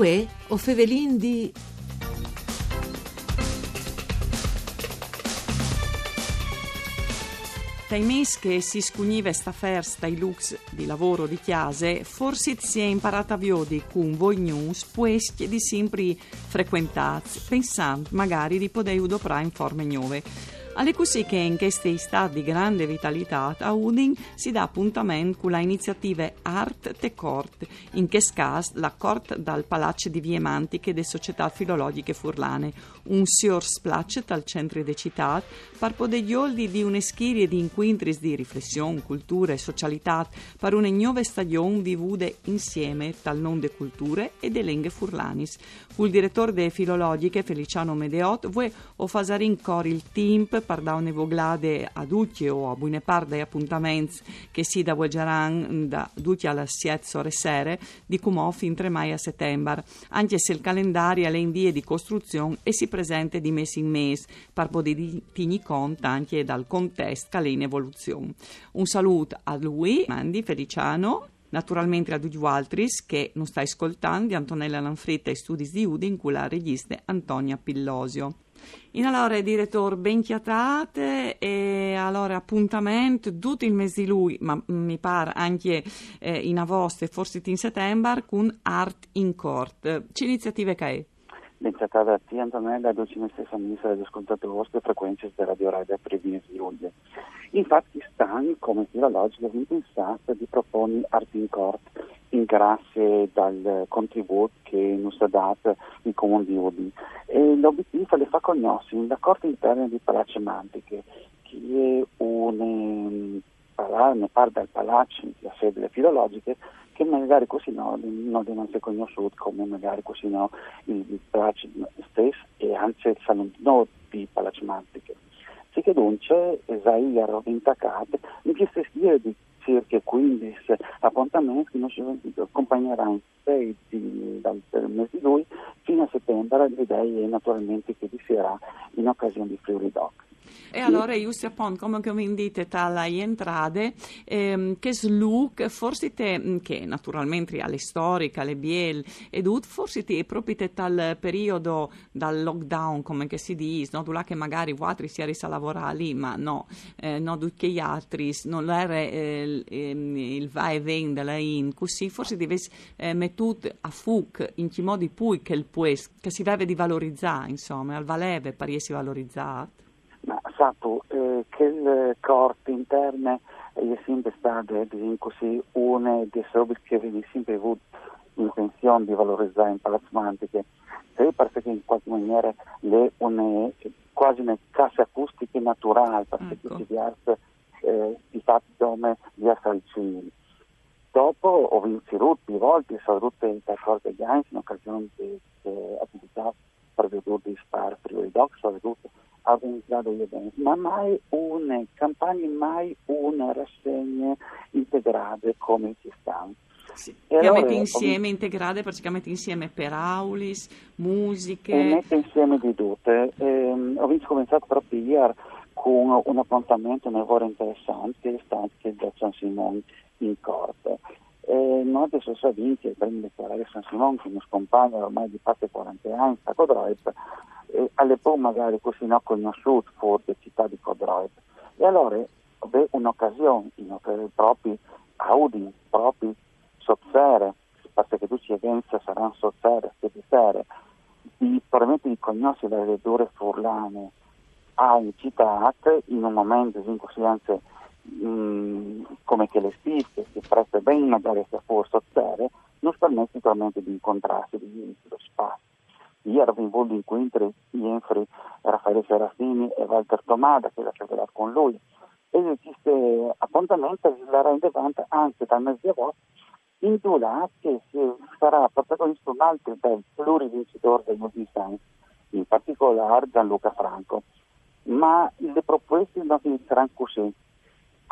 Uè, o fevelin di... Dai mesi che si scugniva sta festa i lux di lavoro di chiase, forse si è imparata a viodi con voi news, pues di sempre frequentati, pensando magari di poter udoprare in forme nuove. Alle così che in queste estate di grande vitalità a Udin si dà appuntamento con l'iniziativa Art te Cort, in che caso la Cort dal Palazzo di Vie Mantiche de Società Filologiche Furlane, un sior splacet al centro de città, par podeglioldi di un'eschirie di inquintris di riflessione, cultura e socialità, per una nuova stagione vivude insieme tal non de culture e de lenghe furlanis. Col direttore de Filologiche Feliciano Medeot, vuoi o fasarin cor il team da voglade a tutti o a buone parte degli appuntamenti che si da Vuegeran da tutti alla siete ore sere di come fin 3 mai a settembre, anche se il calendario è in via di costruzione e si presenta di mese in mese per poter tenere conto anche dal contesto che è in evoluzione. Un saluto a lui, Mandi Feliciano, naturalmente a tutti gli che non stai ascoltando di Antonella Lanfretta e Studi di Udin con la regista Antonia Pillosio. In allora direttore ben chiatate e allora appuntamento tutto il mese di lui, ma mi pare anche eh, in agosto e forse in settembre con Art in Court. C'è iniziative che è? L'iniziativa di Antonella, dolcime stessa ministra degli ascoltatori e frequenze di Radio Radio per i mesi di luglio. Infatti stanno, come filologico, pensato di proporre Art in Court in grazie dal contributo che non è dato in comune di Udin. E l'obiettivo è far conoscere la Corte interna di Palazzo Mantiche, che è un ne parte dal palazzo, la sede delle filologiche, che magari così no, non devono essere conosciuti come magari così no il palazzo stesso e anzi il salone di Palazzo Mantiche. Sì che dunque, Zaire intaccato, in queste stile di circa 15 appuntamenti che ci accompagneranno 6 dal mese di lui fino a settembre l'idea è naturalmente che vi sarà in occasione di Friuli Doc. E allora io si appon come vi dite tale entrate ehm, che sluk forse te mm, che naturalmente alle storiche alle biel ed ut forse te proprio te tal periodo dal lockdown come che si dice no? Tu là che magari altri si a lavorare lì ma no eh, no tutti gli altri non era eh, ehm, il va e ven della in così forse dovessi eh, mettut a fuc in che modi poi che il pues che si deve di valorizzare insomma al valeve per essere sapo eh, che il corpo interno è sempre stato così una delle cose che avevi sempre avuto intenzione di valorizzare in Palazzo Mantiche perché in qualche maniera le une, quasi una cassa acustica naturale perché ecco. tutti gli altri eh, di fatto come gli civili dopo ho vinto più volte sono tutte da forte gli anni in occasione di, di attività per vedere di spar priori doc sono tutte organizzato gli eventi, ma mai una campagna, mai una rassegna integrata come ci stanno. Sì. E, e allora, insieme, ho... integrate praticamente insieme per aulis, musiche. E mette insieme di tutte. Eh, ho cominciato proprio ieri con un appuntamento, un lavoro interessante, che è stato il da San Simone in corte. Eh, noi adesso sappiamo che prima di parlare San Simone, che mi scompagna ormai di parte 40 anni, sta Codroip, eh, all'epoca magari così non conosciuto fuori città di Codroip. E allora è un'occasione, in proprio Audi, proprio sozzere, perché tutti gli eventi saranno sozzere, che di sera, di conoscere le verdure furlane a in città in un momento in cui anzi mh, come che le stesse, che presta bene magari a fuori sozzere, non permette naturalmente di incontrarsi, di lo spazio. Ieri avevo incontri Infri, Raffaele Serafini e Walter Tomada che l'ha lavorato con lui. E questi appuntamenti la rendevano anche dal mese di agosto in Dula che sarà protagonista un altro del plurivincitore del Multiscience, in particolare Gianluca Franco. Ma le proposte non inizieranno così.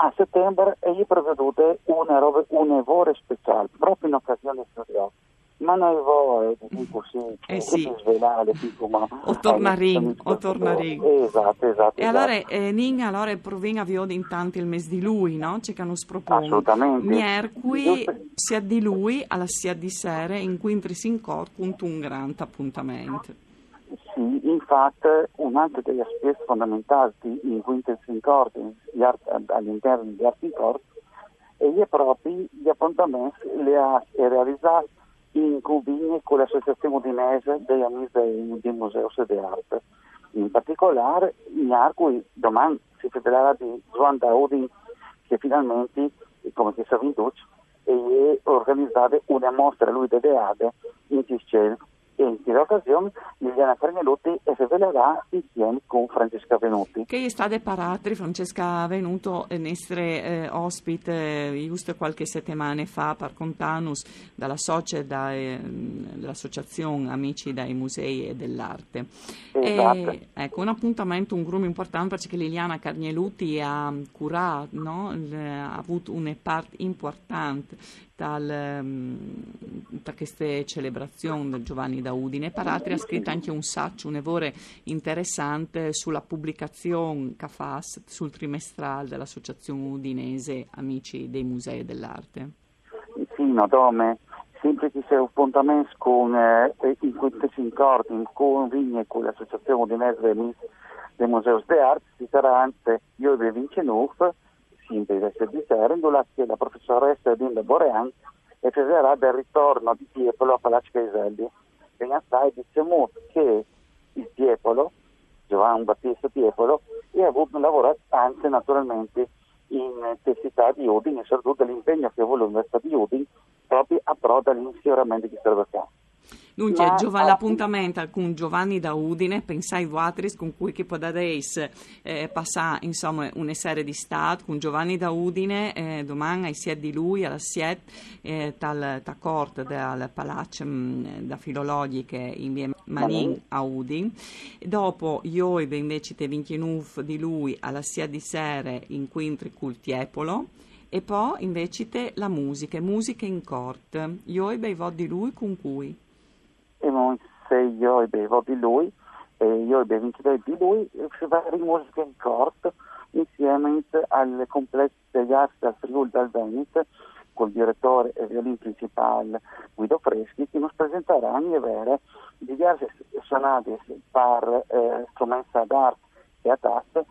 A settembre è preveduta una, una ore speciale, proprio in occasione di ma noi voi così eh sì. svelare ma o tornarin o tornarin esatto esatto e allora eh, Ning allora proviene a Viodi intanto il mese di lui no? c'è che non spropone assolutamente. Mierqui sia di lui alla sia di sere in cui si incorre un grande appuntamento. Sì, infatti un altro degli aspetti fondamentali in cui si incorre all'interno di Art in Corte è proprio gli appuntamenti realizzati in convegni con l'Associazione Udinese degli Amici dei Musei di Arte. In particolare, in cui domani si parlerà di Juan Daudi, che finalmente, come si sa vinto, è organizzata una mostra lui de Ade in Tiscel e in questa occasione Liliana Carnelotti svelerà insieme con Francesca Venuti. Che è stata paratri Francesca Venuto essere eh, ospite eh, giusto qualche settimana fa per Contanus dalla socia da, eh, dell'associazione Amici dai Musei e dell'Arte. Esatto. E, ecco, un appuntamento, un gruppo importante perché Liliana Carneluti ha curato, no? ha avuto una parte importante dal, da queste celebrazioni del Giovanni da Udine. Paratri ha scritto anche un sacco, un evore interessante sulla pubblicazione che sul trimestrale dell'Associazione Udinese Amici dei Musei dell'Arte. Sì, no, dome. Sempre che c'è un appuntamento con, eh, in cui si incorti, in cui con l'Associazione Udinese dei, Musei d'Arte, si sarà anche io e Vince Sintesi del servizio Rendola che la professoressa Edinda Borean e parlerà del ritorno di Tiepolo a Palazzo Caiselli. E in assai diciamo che il Tiepolo, Giovanni Battista Tiepolo, ha avuto lavorato anche naturalmente in tessità di Udine, soprattutto l'impegno che vuole l'Università di Udine proprio a pro dell'infioramento di Servacà. Dunque, Ma, Giov- l'appuntamento con Giovanni da Udine, pensai Vuatris, con cui che podadeis eh, passare insomma una serie di stati, con Giovanni da Udine, eh, domani ai siet di lui, alla siet, eh, tal, ta corte del palazzo mm, da filologiche in via Manin a Udine. Dopo, io invece te vintinuf di lui alla siet di sere in quintri col Tiepolo, e poi invece te la musica, musica in corte. Io e bei di lui con cui e se io bevo di lui e io bevo di lui va musica in corte insieme al complesso degli arti del Friuli del Veneto col direttore e violin principale Guido Freschi che ci presenteranno e vere diverse sonate per eh, strumenti d'arte e a tasto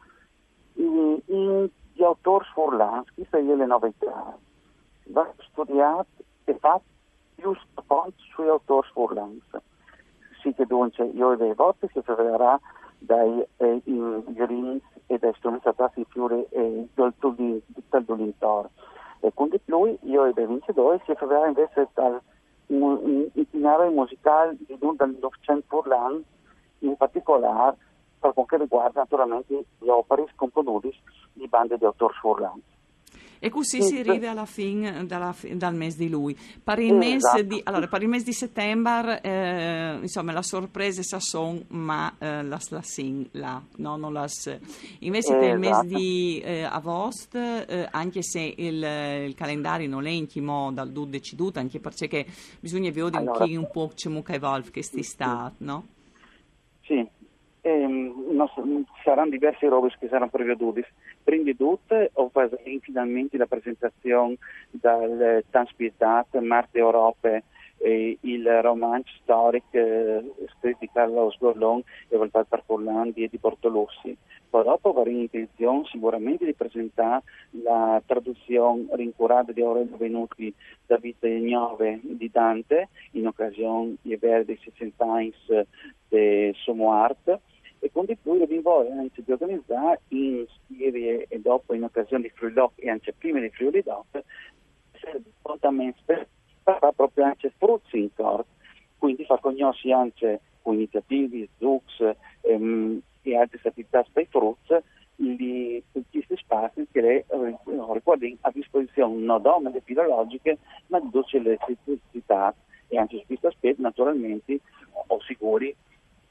in, di autori furlanski, se le novità. Va studiato e fatto sui autori furlans. Sì che dunque io dei voti si troverà dai eh, ingredienti e dai strumenti attratti fiori e del dell'intor. E con di più io dei vincitori si troverà invece dal itinerario musicale di dal Novecento Furlan, in particolare per quanto riguarda naturalmente le opere scomponute di bande di autori furlani. E così si arriva alla fine dalla, dal mese di lui. Per il, esatto. di, allora, per il mese di settembre, eh, insomma, la sorpresa sa son, ma eh, la, la sing là, no? non la Invece esatto. per il mese di eh, agosto, eh, anche se il, il, calendario non è intimo dal 2 deciduto, anche perché bisogna vedere allora, un po' come evolve questa estate, no? Sì, ehm, no, saranno diversi robe che saranno preveduti. Prima di tutto ho fatto finalmente la presentazione dal Tanspietat Marte Europe eh, il romanzo storico eh, scritto di Carlos Gorlon e Valval Parcolandi e di Bortolossi. Poi dopo avrò intenzione sicuramente di presentare la traduzione rincurata di Aurelio Venuti da Vita Ignove di Dante in occasione dei dei 600 anni di Somo Art e con di vi voglio anche di organizzare in Stirie e dopo in occasione di Friuloc e anche prima di Friuli Doc appuntamenti per fare proprio anche frutti in corte quindi far conoscere anche con iniziative, ZUX ehm, e altre attività per i frutti di questi spazi che le riguardano a disposizione non domande filologiche ma di le specificità e anche su questo aspetto naturalmente ho sicuri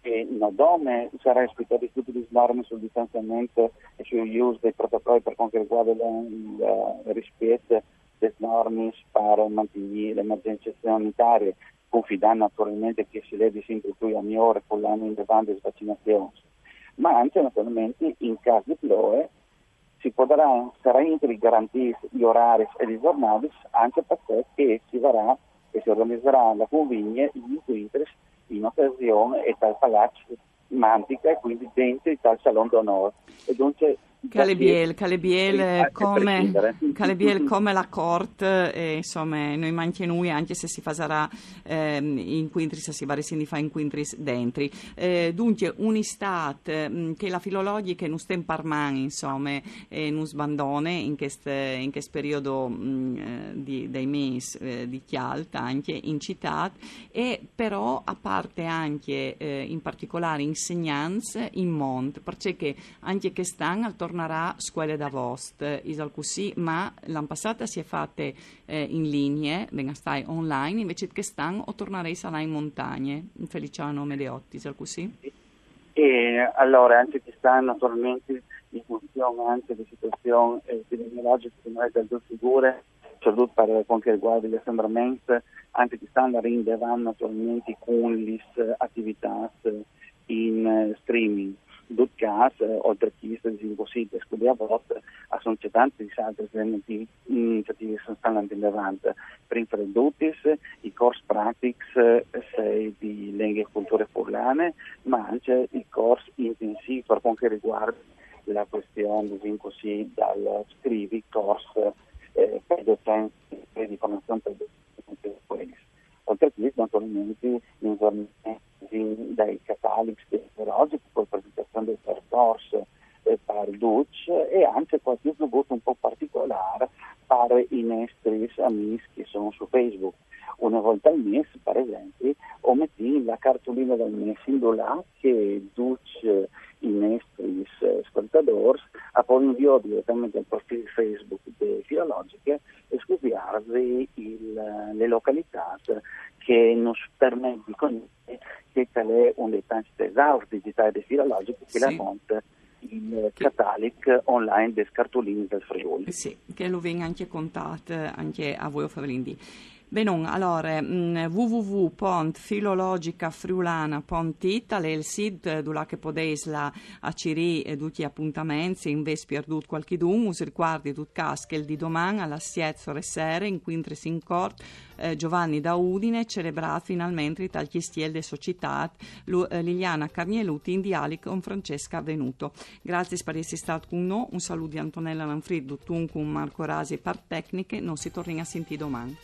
che Nodome sarà rispettato tutte le norme sul distanziamento e sugli usi dei protocolli per quanto riguarda il rispetto delle norme per mantenere le emergenze sanitarie confidando naturalmente che si levi sempre più a migliore con l'anno in di vaccinazioni, ma anche naturalmente in caso di ploe si potrà sempre garantire gli orari e le giornate anche perché si varrà e si organizzerà la convegna in incontri in occasione e tal palazzo mantica e quindi dentro il tal salone d'onore. E dunque Calebiel, Calebiel, come, Calebiel come la Corte, e, insomma, noi mantiamo anche se si farà eh, in quintris, si va a fare in quintris dentro. Eh, dunque, un'istat mm, che la filologica non in parman, insomma, e non sbandone in questo periodo mh, mm, eh, di, dei mesi eh, di Chialta, anche in città, e però a parte anche eh, in particolare insegnanze in Mont, perché anche che stanno al tornerà scuole da Vost, isal così, ma l'anno passato si è fatte eh, in linee, venga stai online, invece che stanno o tornerei sarà in montagne, in Feliciano Medeotti, isal così? E allora anche che stanno naturalmente in funzione anche di situazioni epidemiologiche che non è del tutto sicure, soprattutto per quanto riguarda gli assembramenti, anche che stanno rindevando naturalmente con le attività in eh, streaming cas, oltre a chi sta impossibile, scusi a volte, sono tanti altre iniziative che stanno andando avanti. Per Dutis, i corsi pratics eh, di lingue e culture furlane, ma anche i corsi intensivi per quanto riguarda la questione, così, dal scrivi, corsi eh, per docenti di formazione per docenti Oltre a questo, naturalmente, gli dai cataloghi tecnologici, poi del percorso eh, per Dutch e anche qualche voto un po' particolare per i nostri amici che sono su Facebook. Una volta al mese, per esempio, o metti la cartolina del in là che Dutch i nostri ascoltatori a poi invio direttamente al profilo Facebook di Filologiche e scopriarvi le località che non permette di conoscere che è un dei tanti tesori digitali di Filologiche che sì. la monta il catalogo online delle cartoline del Friuli. Sì, che lo venga anche contato anche a voi Favrindi. Benon, allora, mm, www.filologicafriulana.it il sito dove potete accedere tutti gli appuntamenti, in vez perdut qualche dun, us riguardi tut casche di domani alla Siezzo Sere, in quintres in cort, eh, Giovanni da Udine celebra finalmente tal chiestiel de società eh, Liliana Carnieluti in dialogo con Francesca Venuto. Grazie per essere stato con noi, un saluto di Antonella Lanfrid, con Marco Rasi per tecniche, non si torna a sentire domani.